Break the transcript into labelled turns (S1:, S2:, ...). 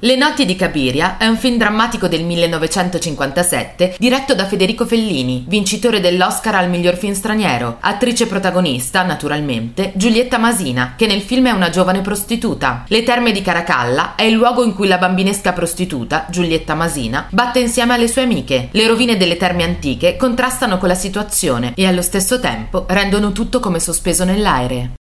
S1: Le notti di Cabiria è un film drammatico del 1957 diretto da Federico Fellini, vincitore dell'Oscar al miglior film straniero. Attrice protagonista, naturalmente, Giulietta Masina, che nel film è una giovane prostituta. Le terme di Caracalla è il luogo in cui la bambinesca prostituta, Giulietta Masina, batte insieme alle sue amiche. Le rovine delle terme antiche contrastano con la situazione e allo stesso tempo rendono tutto come sospeso nell'aereo.